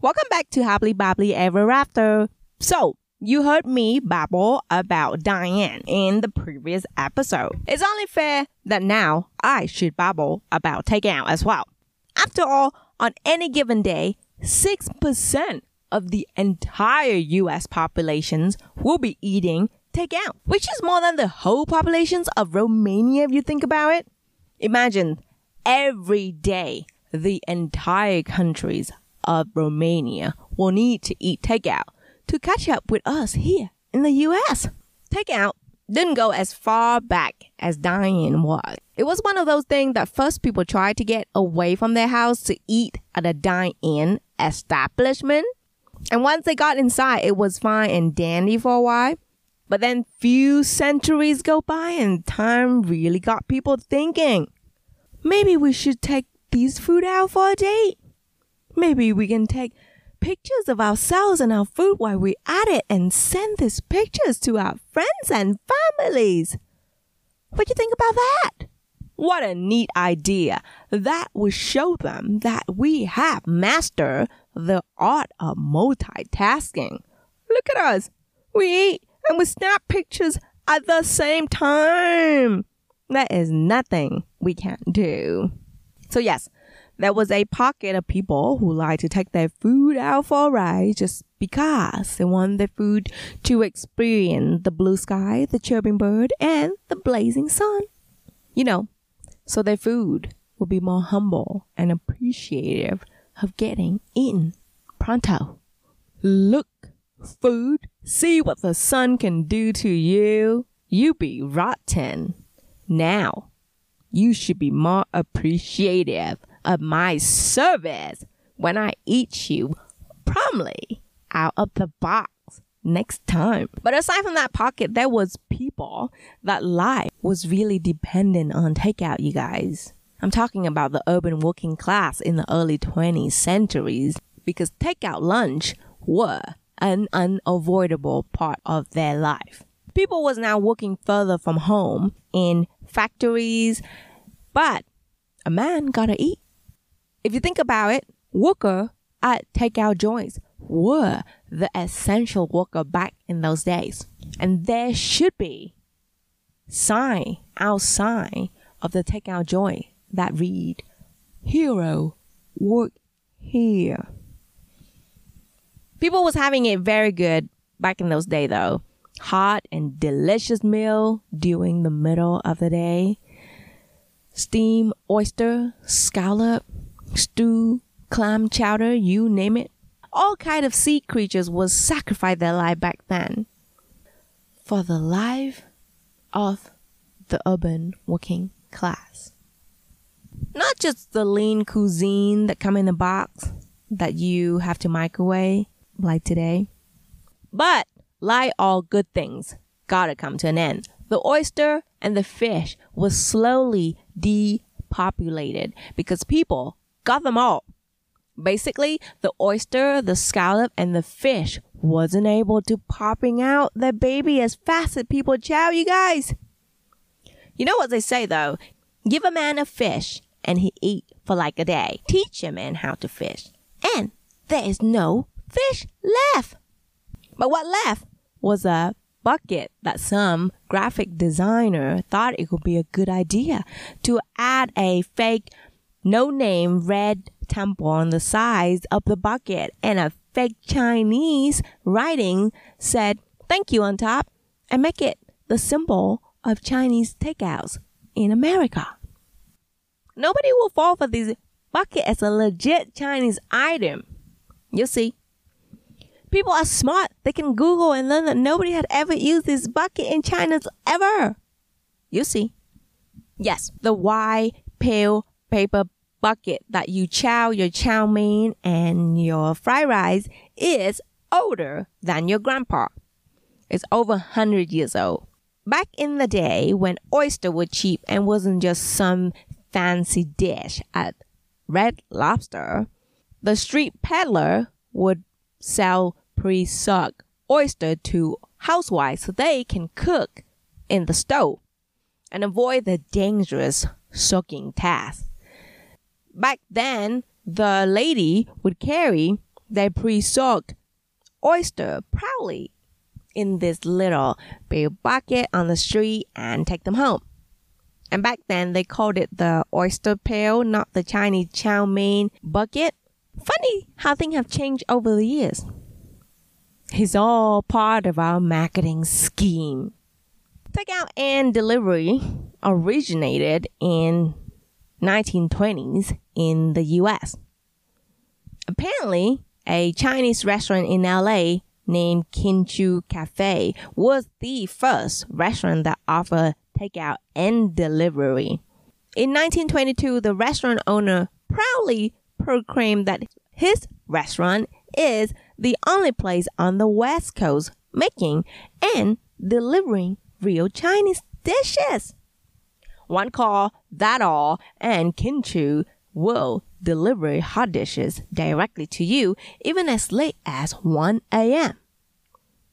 Welcome back to Happily Babbly Ever After. So, you heard me babble about Diane in the previous episode. It's only fair that now I should babble about takeout as well. After all, on any given day, 6% of the entire US populations will be eating takeout, which is more than the whole populations of Romania if you think about it. Imagine every day the entire countries of Romania will need to eat takeout to catch up with us here in the US. Takeout didn't go as far back as dine-in was. It was one of those things that first people tried to get away from their house to eat at a dine-in establishment. And once they got inside, it was fine and dandy for a while. But then few centuries go by and time really got people thinking. Maybe we should take these food out for a date. Maybe we can take pictures of ourselves and our food while we at it and send these pictures to our friends and families. What do you think about that? What a neat idea. That will show them that we have mastered the art of multitasking. Look at us. We eat and we snap pictures at the same time. That is nothing we can't do. So yes, there was a pocket of people who like to take their food out for a ride just because they want their food to experience the blue sky, the chirping bird, and the blazing sun. You know, so their food will be more humble and appreciative of getting eaten pronto. Look, food, see what the sun can do to you. You be rotten. Now, you should be more appreciative of my service when I eat you promptly out of the box next time. But aside from that pocket, there was people that life was really dependent on takeout, you guys. I'm talking about the urban working class in the early 20th centuries because takeout lunch were an unavoidable part of their life. People was now working further from home in factories, but a man gotta eat. If you think about it, worker at takeout joints were the essential worker back in those days. And there should be sign outside of the takeout joint that read, Hero, work here. People was having it very good back in those days though. Hot and delicious meal during the middle of the day. Steam oyster, scallop, stew, clam chowder, you name it. All kind of sea creatures would sacrifice their life back then for the life of the urban working class. Not just the lean cuisine that come in a box that you have to microwave like today, but like all good things, gotta come to an end. The oyster and the fish was slowly depopulated because people got them all. Basically, the oyster, the scallop, and the fish wasn't able to popping out their baby as fast as people chow, you guys. You know what they say though? Give a man a fish and he eat for like a day. Teach a man how to fish. And there is no fish left. But what left was a bucket that some graphic designer thought it would be a good idea to add a fake no name red temple on the sides of the bucket and a fake Chinese writing said thank you on top and make it the symbol of Chinese takeouts in America. Nobody will fall for this bucket as a legit Chinese item. You see. People are smart. They can Google and learn that nobody had ever used this bucket in China ever. You see. Yes, the white, pale paper bucket that you chow your chow mein and your fried rice is older than your grandpa. It's over 100 years old. Back in the day when oyster were cheap and wasn't just some fancy dish at Red Lobster, the street peddler would sell pre-sucked oyster to housewives so they can cook in the stove and avoid the dangerous soaking task. Back then, the lady would carry they pre-soaked oyster proudly in this little big bucket on the street and take them home. And back then they called it the oyster pail, not the Chinese chow mein bucket. Funny how things have changed over the years. It's all part of our marketing scheme. Takeout and delivery originated in 1920s in the US. Apparently, a Chinese restaurant in LA named Kin Chu Cafe was the first restaurant that offered takeout and delivery. In 1922, the restaurant owner proudly proclaimed that his restaurant is the only place on the West Coast making and delivering real Chinese dishes. One call, that all, and Kin Chu will deliver hot dishes directly to you even as late as 1 a.m.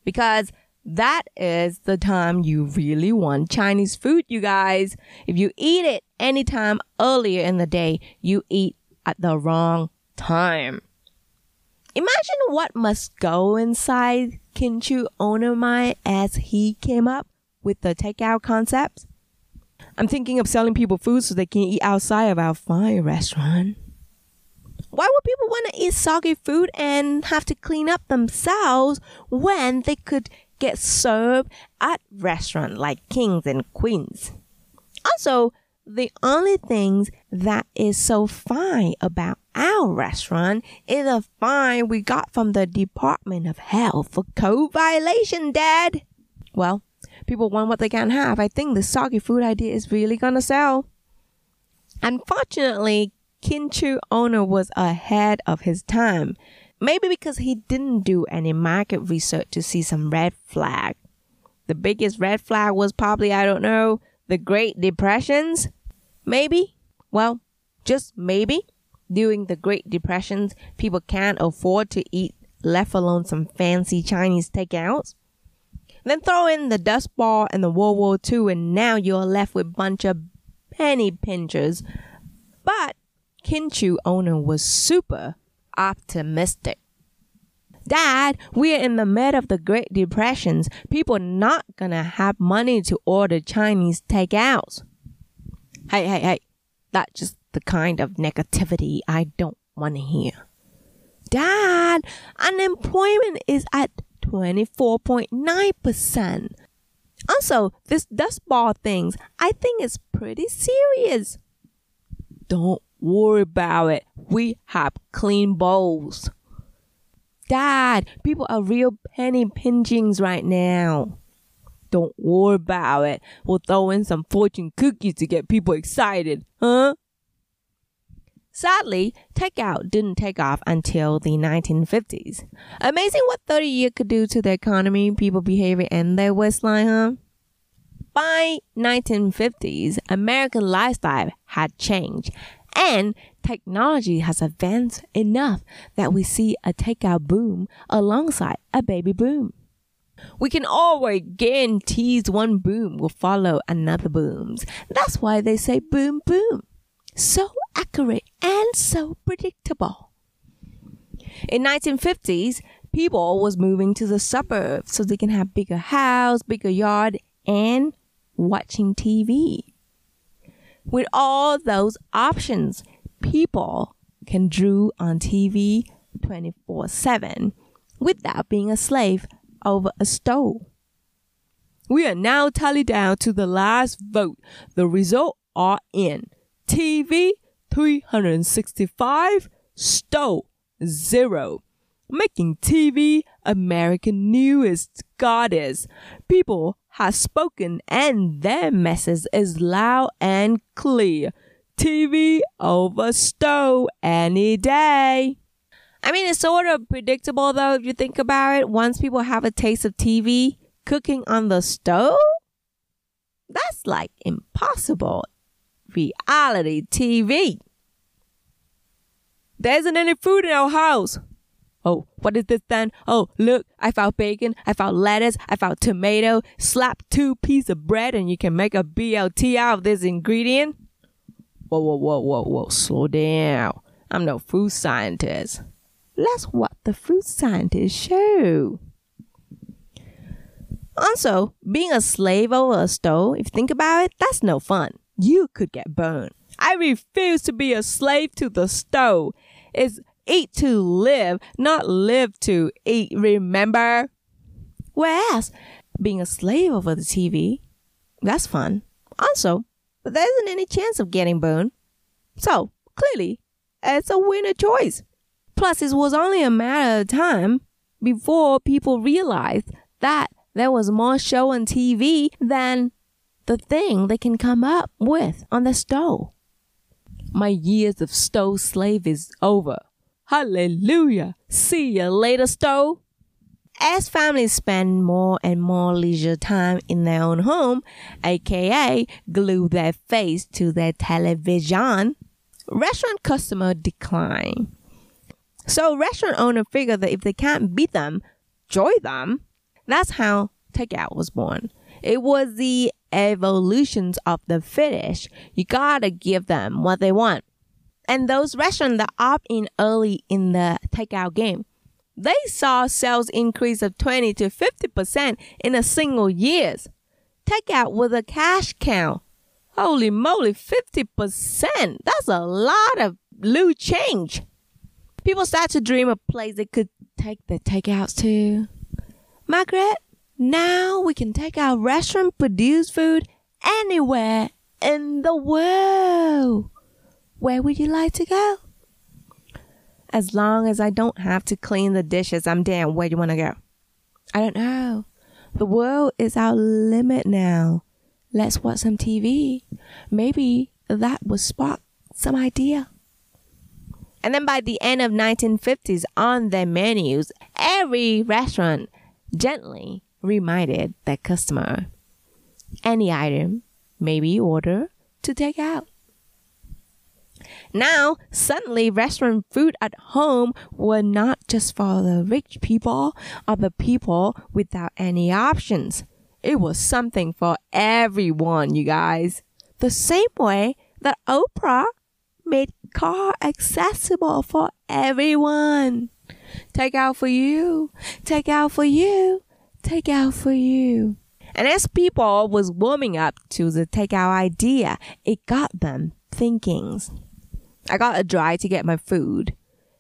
Because that is the time you really want Chinese food, you guys. If you eat it anytime earlier in the day, you eat at the wrong time. Imagine what must go inside Kin Chu owner mind as he came up with the takeout concept. I'm thinking of selling people food so they can eat outside of our fine restaurant. Why would people want to eat soggy food and have to clean up themselves when they could get served at restaurants like kings and queens? Also, the only things that is so fine about our restaurant is a fine we got from the Department of Health for code violation, Dad. Well, people want what they can't have. I think the soggy food idea is really gonna sell. Unfortunately, Kin Chu owner was ahead of his time. Maybe because he didn't do any market research to see some red flag. The biggest red flag was probably, I don't know, the Great Depressions. Maybe. Well, just maybe. During the Great Depressions, people can't afford to eat, let alone some fancy Chinese takeouts. Then throw in the Dust Bowl and the World War II, and now you're left with a bunch of penny pinchers. But Kin Chu owner was super optimistic. Dad, we're in the middle of the Great Depressions. People not gonna have money to order Chinese takeouts. Hey, hey, hey. That's just the kind of negativity I don't want to hear. Dad, unemployment is at 24.9%. Also, this dust ball things, I think it's pretty serious. Don't worry about it. We have clean bowls. Dad, people are real penny pinchings right now. Don't worry about it. We'll throw in some fortune cookies to get people excited, huh? Sadly, takeout didn't take off until the 1950s. Amazing what 30 years could do to the economy, people behavior, and their waistline, huh? By 1950s, American lifestyle had changed and technology has advanced enough that we see a takeout boom alongside a baby boom. We can always guarantee one boom will follow another booms. That's why they say boom boom. So accurate and so predictable. In 1950s, people was moving to the suburbs so they can have bigger house, bigger yard, and watching TV. With all those options, people can drew on TV 24 7 without being a slave over a stove. We are now tallied down to the last vote. The result are in TV 365, stove 0, making TV American newest goddess. People have spoken and their message is loud and clear. TV over stove any day. I mean, it's sort of predictable though if you think about it. Once people have a taste of TV cooking on the stove, that's like impossible. Reality TV. There isn't any food in our house. Oh, what is this then? Oh, look, I found bacon, I found lettuce, I found tomato. Slap two pieces of bread and you can make a BLT out of this ingredient. Whoa, whoa, whoa, whoa, whoa, slow down. I'm no food scientist. That's what the food scientists show. Also, being a slave over a stove, if you think about it, that's no fun. You could get burned. I refuse to be a slave to the stove. It's eat to live, not live to eat, remember? Whereas being a slave over the TV, that's fun. Also, but there isn't any chance of getting burned. So, clearly, it's a winner choice. Plus, it was only a matter of time before people realized that there was more show on TV than the thing they can come up with on the stove. My years of stove slave is over. Hallelujah. See you later, stove. As families spend more and more leisure time in their own home, aka glue their face to their television, restaurant customer decline. So restaurant owner figure that if they can't beat them, join them. That's how takeout was born. It was the evolutions of the fittest. You gotta give them what they want. And those restaurants that opt in early in the takeout game, they saw sales increase of 20 to 50% in a single years. Takeout with a cash count. Holy moly, 50%. That's a lot of loot change. People start to dream of place they could take the takeouts to. Margaret, now we can take our restaurant produced food anywhere in the world. Where would you like to go? As long as I don't have to clean the dishes, I'm down. Where do you want to go? I don't know. The world is our limit now. Let's watch some TV. Maybe that will spark some idea. And then by the end of 1950s on their menus, every restaurant gently reminded the customer any item may be ordered to take out. Now, suddenly, restaurant food at home were not just for the rich people or the people without any options. It was something for everyone, you guys. The same way that Oprah made car accessible for everyone. Take out for you, take out for you, takeout for you. And as people was warming up to the takeout idea, it got them thinking. I got a drive to get my food,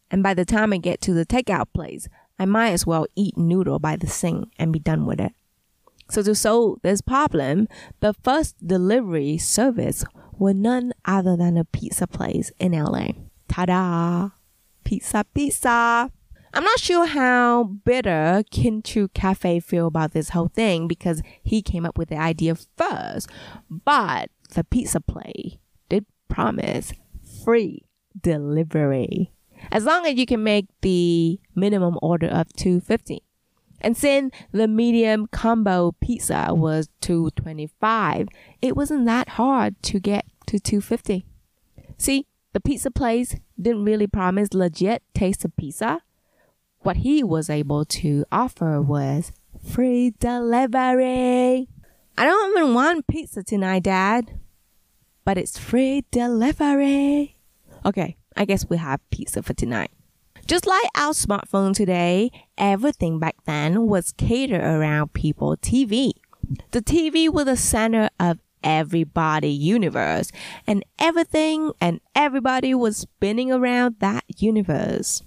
and by the time I get to the takeout place, I might as well eat noodle by the sink and be done with it. So to solve this problem, the first delivery service were none other than a pizza place in LA. Ta-da! Pizza, pizza! I'm not sure how bitter Kin-Chu Cafe feel about this whole thing because he came up with the idea first. But the pizza play did promise free delivery. As long as you can make the minimum order of 250 and since the medium combo pizza was 225 it wasn't that hard to get to 250 see the pizza place didn't really promise legit taste of pizza what he was able to offer was free delivery. I don't even want pizza tonight, Dad. But it's free delivery. Okay, I guess we have pizza for tonight. Just like our smartphone today, everything back then was catered around people TV. The TV was the center of everybody universe and everything and everybody was spinning around that universe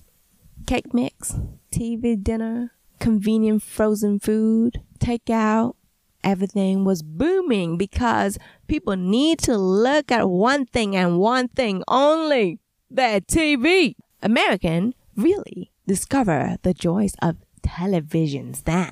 cake mix, TV dinner, convenient frozen food, takeout. Everything was booming because people need to look at one thing and one thing only their TV. American really discover the joys of televisions then.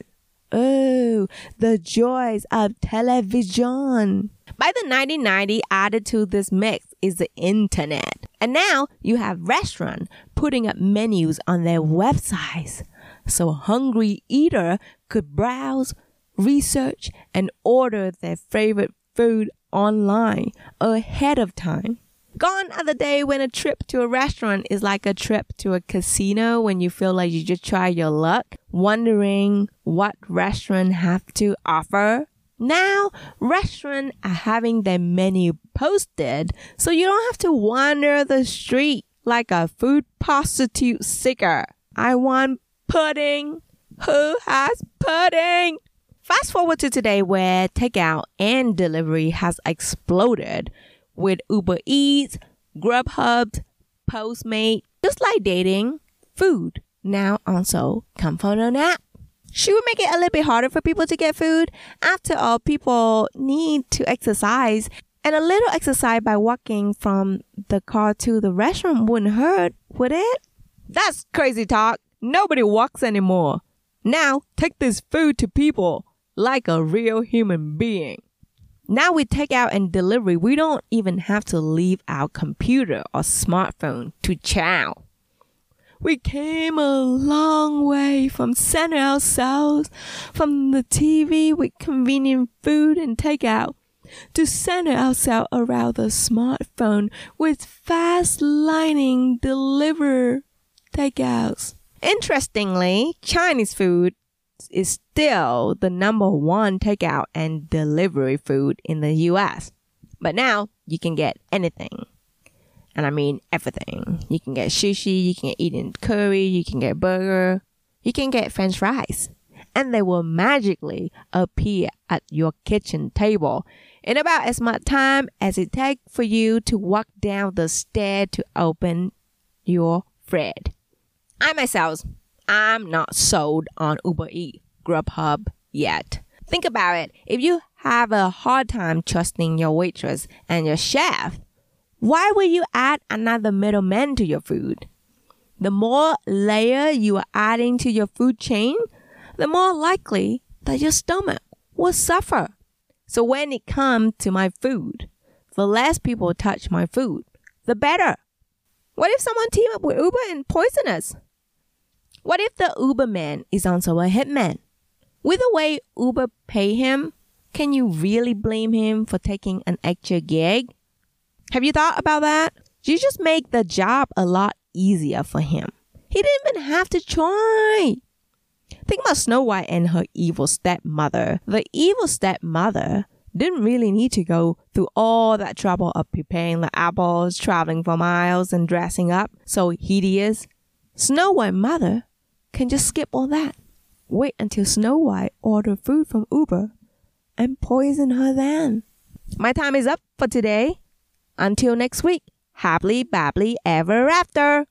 Oh, the joys of television. By the 1990, added to this mix is the internet. And now you have restaurants putting up menus on their websites. So a hungry eater could browse, research, and order their favorite food online ahead of time. Gone are the day when a trip to a restaurant is like a trip to a casino when you feel like you just try your luck, wondering what restaurant have to offer. Now, restaurants are having their menu posted so you don't have to wander the street like a food prostitute seeker. I want pudding. Who has pudding? Fast forward to today where takeout and delivery has exploded with Uber Eats, Grubhub, Postmate, just like dating, food now also come from an app. Should would make it a little bit harder for people to get food? After all, people need to exercise and a little exercise by walking from the car to the restaurant wouldn't hurt, would it? That's crazy talk. Nobody walks anymore. Now take this food to people like a real human being. Now we take out and delivery, we don't even have to leave our computer or smartphone to chow. We came a long way from center ourselves from the TV with convenient food and takeout to center ourselves around the smartphone with fast lining deliver takeouts. Interestingly, Chinese food is still the number one takeout and delivery food in the US. But now you can get anything. And I mean everything. You can get sushi, you can get Indian curry, you can get burger, you can get french fries. And they will magically appear at your kitchen table in about as much time as it takes for you to walk down the stair to open your fridge. I myself I'm not sold on Uber Eats, Grubhub yet. Think about it. If you have a hard time trusting your waitress and your chef, why would you add another middleman to your food? The more layer you are adding to your food chain, the more likely that your stomach will suffer. So when it comes to my food, the less people touch my food, the better. What if someone team up with Uber and poison us? What if the Uber man is also a hitman? With the way Uber pay him, can you really blame him for taking an extra gig? Have you thought about that? You just make the job a lot easier for him. He didn't even have to try. Think about Snow White and her evil stepmother. The evil stepmother didn't really need to go through all that trouble of preparing the apples, traveling for miles, and dressing up so hideous. Snow White mother can just skip all that. Wait until Snow White order food from Uber and poison her then. My time is up for today. Until next week, happily babbly ever after.